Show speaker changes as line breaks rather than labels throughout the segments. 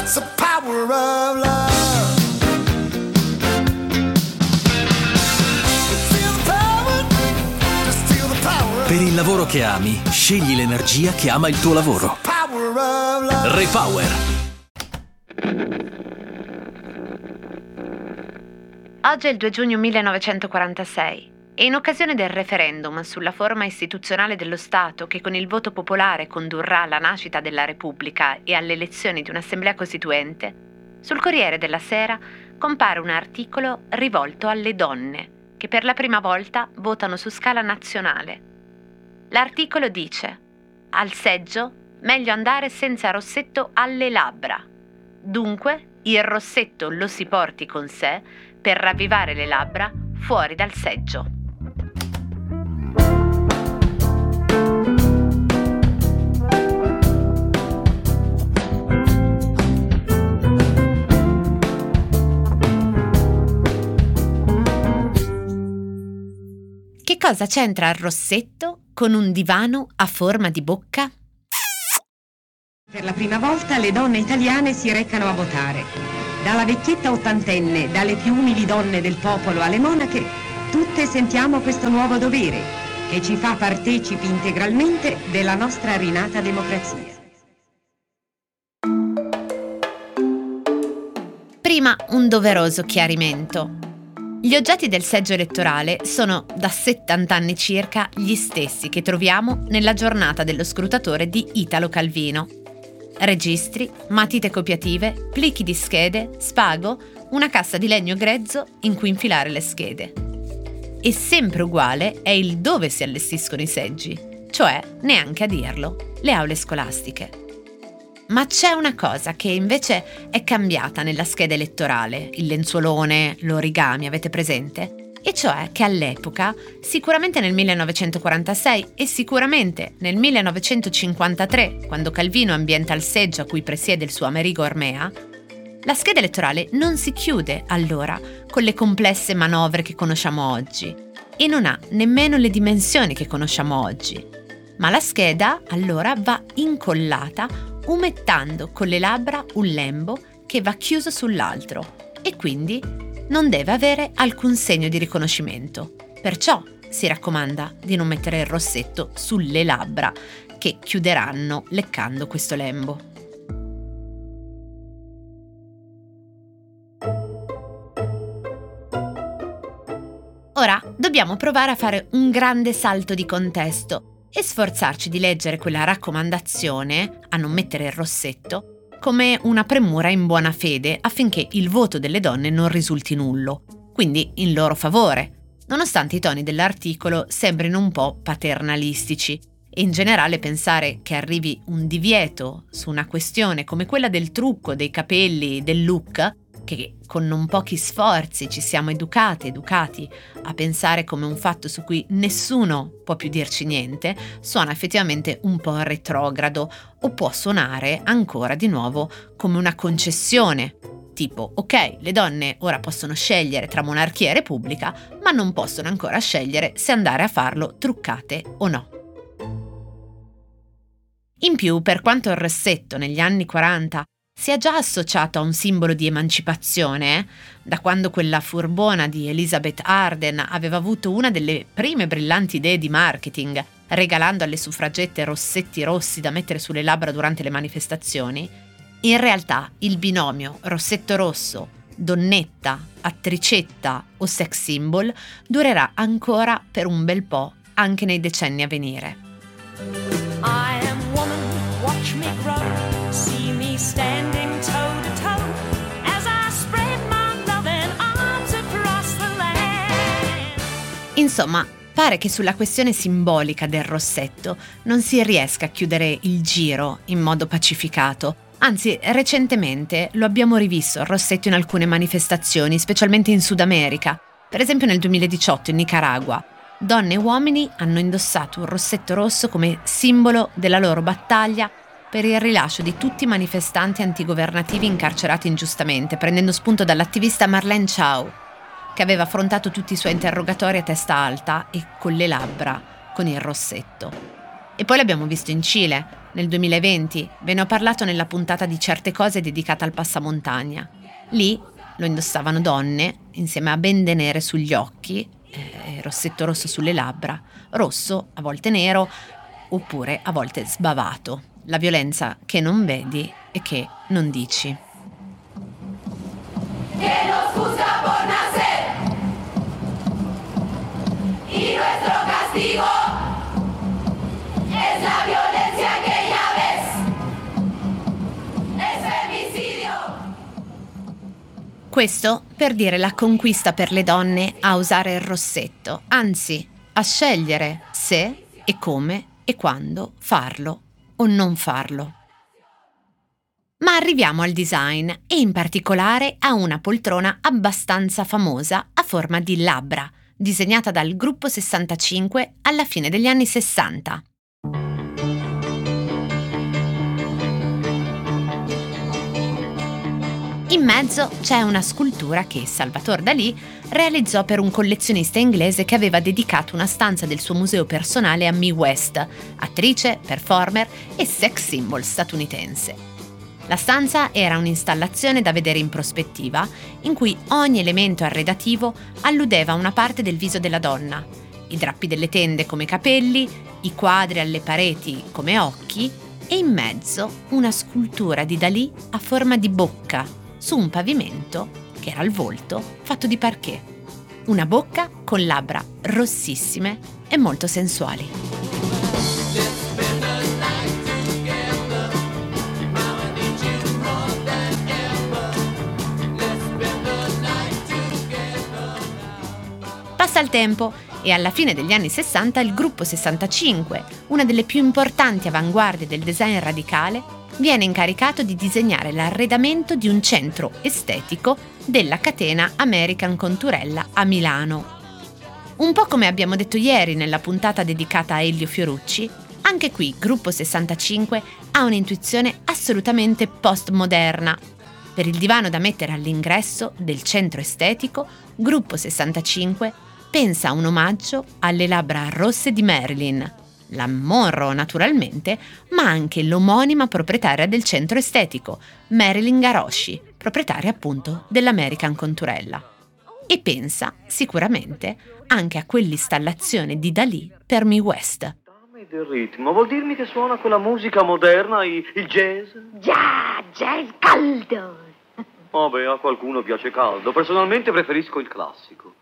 That's the power of love. Feel the power, just feel the power.
Per il lavoro che ami, scegli l'energia che ama il tuo lavoro.
Power of love.
Repower.
Oggi è il 2 giugno 1946 e in occasione del referendum sulla forma istituzionale dello Stato che con il voto popolare condurrà alla nascita della Repubblica e alle elezioni di un'assemblea costituente, sul Corriere della Sera compare un articolo rivolto alle donne che per la prima volta votano su scala nazionale. L'articolo dice: Al seggio meglio andare senza rossetto alle labbra. Dunque, il rossetto lo si porti con sé per ravvivare le labbra fuori dal seggio. Cosa c'entra il rossetto con un divano a forma di bocca?
Per la prima volta le donne italiane si recano a votare. Dalla vecchietta ottantenne, dalle più umili donne del popolo alle monache, tutte sentiamo questo nuovo dovere che ci fa partecipi integralmente della nostra rinata democrazia.
Prima un doveroso chiarimento. Gli oggetti del seggio elettorale sono da 70 anni circa gli stessi che troviamo nella giornata dello scrutatore di Italo Calvino. Registri, matite copiative, plichi di schede, spago, una cassa di legno grezzo in cui infilare le schede. E sempre uguale è il dove si allestiscono i seggi, cioè, neanche a dirlo, le aule scolastiche. Ma c'è una cosa che invece è cambiata nella scheda elettorale, il lenzuolone, l'origami, avete presente? E cioè che all'epoca, sicuramente nel 1946 e sicuramente nel 1953, quando Calvino ambienta il seggio a cui presiede il suo Amerigo Ormea, la scheda elettorale non si chiude allora con le complesse manovre che conosciamo oggi e non ha nemmeno le dimensioni che conosciamo oggi. Ma la scheda allora va incollata umettando con le labbra un lembo che va chiuso sull'altro e quindi non deve avere alcun segno di riconoscimento. Perciò si raccomanda di non mettere il rossetto sulle labbra che chiuderanno leccando questo lembo. Ora dobbiamo provare a fare un grande salto di contesto e sforzarci di leggere quella raccomandazione a non mettere il rossetto come una premura in buona fede affinché il voto delle donne non risulti nullo, quindi in loro favore, nonostante i toni dell'articolo sembrino un po' paternalistici. E in generale pensare che arrivi un divieto su una questione come quella del trucco, dei capelli, del look, che con non pochi sforzi ci siamo educate, educati a pensare come un fatto su cui nessuno può più dirci niente, suona effettivamente un po' retrogrado o può suonare ancora di nuovo come una concessione. Tipo, ok, le donne ora possono scegliere tra monarchia e repubblica, ma non possono ancora scegliere se andare a farlo truccate o no. In più, per quanto il rossetto negli anni 40 si è già associato a un simbolo di emancipazione, da quando quella furbona di Elizabeth Arden aveva avuto una delle prime brillanti idee di marketing, regalando alle suffragette rossetti rossi da mettere sulle labbra durante le manifestazioni, in realtà il binomio rossetto rosso, donnetta, attricetta o sex symbol durerà ancora per un bel po' anche nei decenni a venire. Insomma, pare che sulla questione simbolica del rossetto non si riesca a chiudere il giro in modo pacificato. Anzi, recentemente lo abbiamo rivisto il rossetto in alcune manifestazioni, specialmente in Sud America. Per esempio nel 2018 in Nicaragua. Donne e uomini hanno indossato un rossetto rosso come simbolo della loro battaglia per il rilascio di tutti i manifestanti antigovernativi incarcerati ingiustamente, prendendo spunto dall'attivista Marlene Chao, che aveva affrontato tutti i suoi interrogatori a testa alta e con le labbra con il rossetto. E poi l'abbiamo visto in Cile, nel 2020. Ve ne ho parlato nella puntata di certe cose dedicata al passamontagna. Lì lo indossavano donne, insieme a bende nere sugli occhi, eh, rossetto rosso sulle labbra, rosso, a volte nero, oppure a volte sbavato. La violenza che non vedi e che non dici. Questo per dire la conquista per le donne a usare il rossetto, anzi a scegliere se e come e quando farlo o non farlo. Ma arriviamo al design e in particolare a una poltrona abbastanza famosa a forma di labbra, disegnata dal gruppo 65 alla fine degli anni 60. In mezzo c'è una scultura che Salvatore Dalì realizzò per un collezionista inglese che aveva dedicato una stanza del suo museo personale a Mae West, attrice, performer e sex symbol statunitense. La stanza era un'installazione da vedere in prospettiva, in cui ogni elemento arredativo alludeva a una parte del viso della donna, i drappi delle tende come capelli, i quadri alle pareti come occhi e in mezzo una scultura di Dalì a forma di bocca su un pavimento, che era il volto, fatto di parquet. Una bocca con labbra rossissime e molto sensuali. Passa il tempo e alla fine degli anni 60 il gruppo 65, una delle più importanti avanguardie del design radicale, viene incaricato di disegnare l'arredamento di un centro estetico della catena American Conturella a Milano. Un po' come abbiamo detto ieri nella puntata dedicata a Elio Fiorucci, anche qui Gruppo 65 ha un'intuizione assolutamente postmoderna. Per il divano da mettere all'ingresso del centro estetico, Gruppo 65 pensa a un omaggio alle labbra rosse di Marilyn, la Monroe naturalmente, ma anche l'omonima proprietaria del centro estetico, Marilyn Garoshi, proprietaria appunto dell'American Conturella. E pensa sicuramente anche a quell'installazione di Dalì per Mi West.
Del ritmo, vuol dirmi che suona quella musica moderna, il jazz?
Già, jazz caldo.
Vabbè, a qualcuno piace caldo. Personalmente preferisco il classico.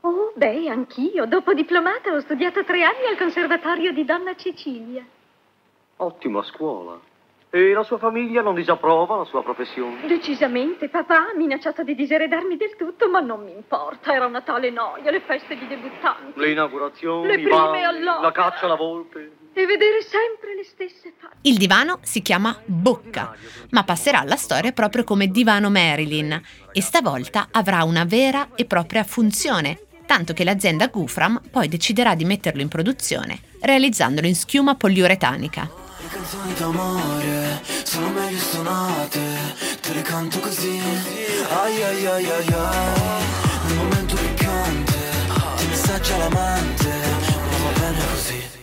Oh, beh, anch'io. Dopo diplomata ho studiato tre anni al Conservatorio di Donna Cecilia.
Ottima scuola. E la sua famiglia non disapprova la sua professione?
Decisamente, papà ha minacciato di diseredarmi del tutto, ma non mi importa. Era una tale noia, le feste di debuttanti.
Le inaugurazioni,
Le prime all'opera.
la caccia alla volpe.
E vedere sempre le stesse facce.
Il divano si chiama Bocca, ma passerà alla storia proprio come divano Marilyn e stavolta avrà una vera e propria funzione, tanto che l'azienda Gufram poi deciderà di metterlo in produzione, realizzandolo in schiuma poliuretanica.
Le canzoni d'amore sono meglio suonate, te le canto così. Ai ai ai ai ai, nel momento piccante, ti messaggia l'amante, ma va bene così.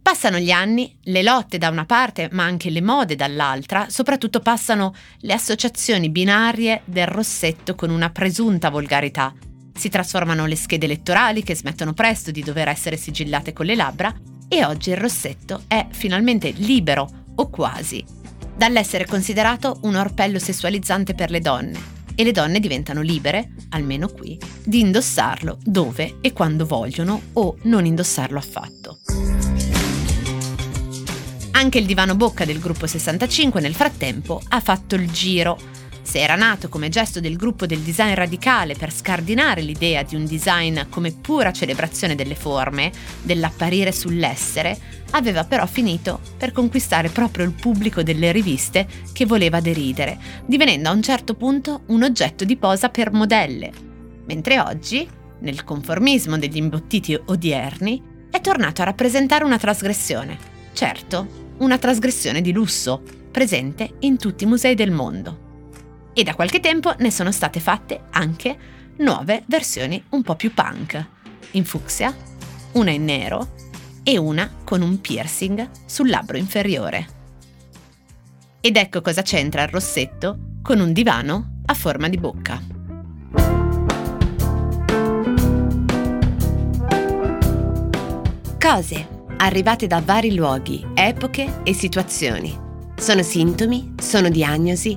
Passano gli anni, le lotte da una parte, ma anche le mode dall'altra, soprattutto passano le associazioni binarie del rossetto con una presunta volgarità. Si trasformano le schede elettorali che smettono presto di dover essere sigillate con le labbra e oggi il rossetto è finalmente libero, o quasi, dall'essere considerato un orpello sessualizzante per le donne e le donne diventano libere, almeno qui, di indossarlo dove e quando vogliono o non indossarlo affatto. Anche il divano bocca del gruppo 65 nel frattempo ha fatto il giro. Se era nato come gesto del gruppo del design radicale per scardinare l'idea di un design come pura celebrazione delle forme, dell'apparire sull'essere, aveva però finito per conquistare proprio il pubblico delle riviste che voleva deridere, divenendo a un certo punto un oggetto di posa per modelle. Mentre oggi, nel conformismo degli imbottiti odierni, è tornato a rappresentare una trasgressione. Certo, una trasgressione di lusso, presente in tutti i musei del mondo. E da qualche tempo ne sono state fatte anche nuove versioni un po' più punk, in fucsia, una in nero e una con un piercing sul labbro inferiore. Ed ecco cosa c'entra il rossetto con un divano a forma di bocca. Cose arrivate da vari luoghi, epoche e situazioni. Sono sintomi, sono diagnosi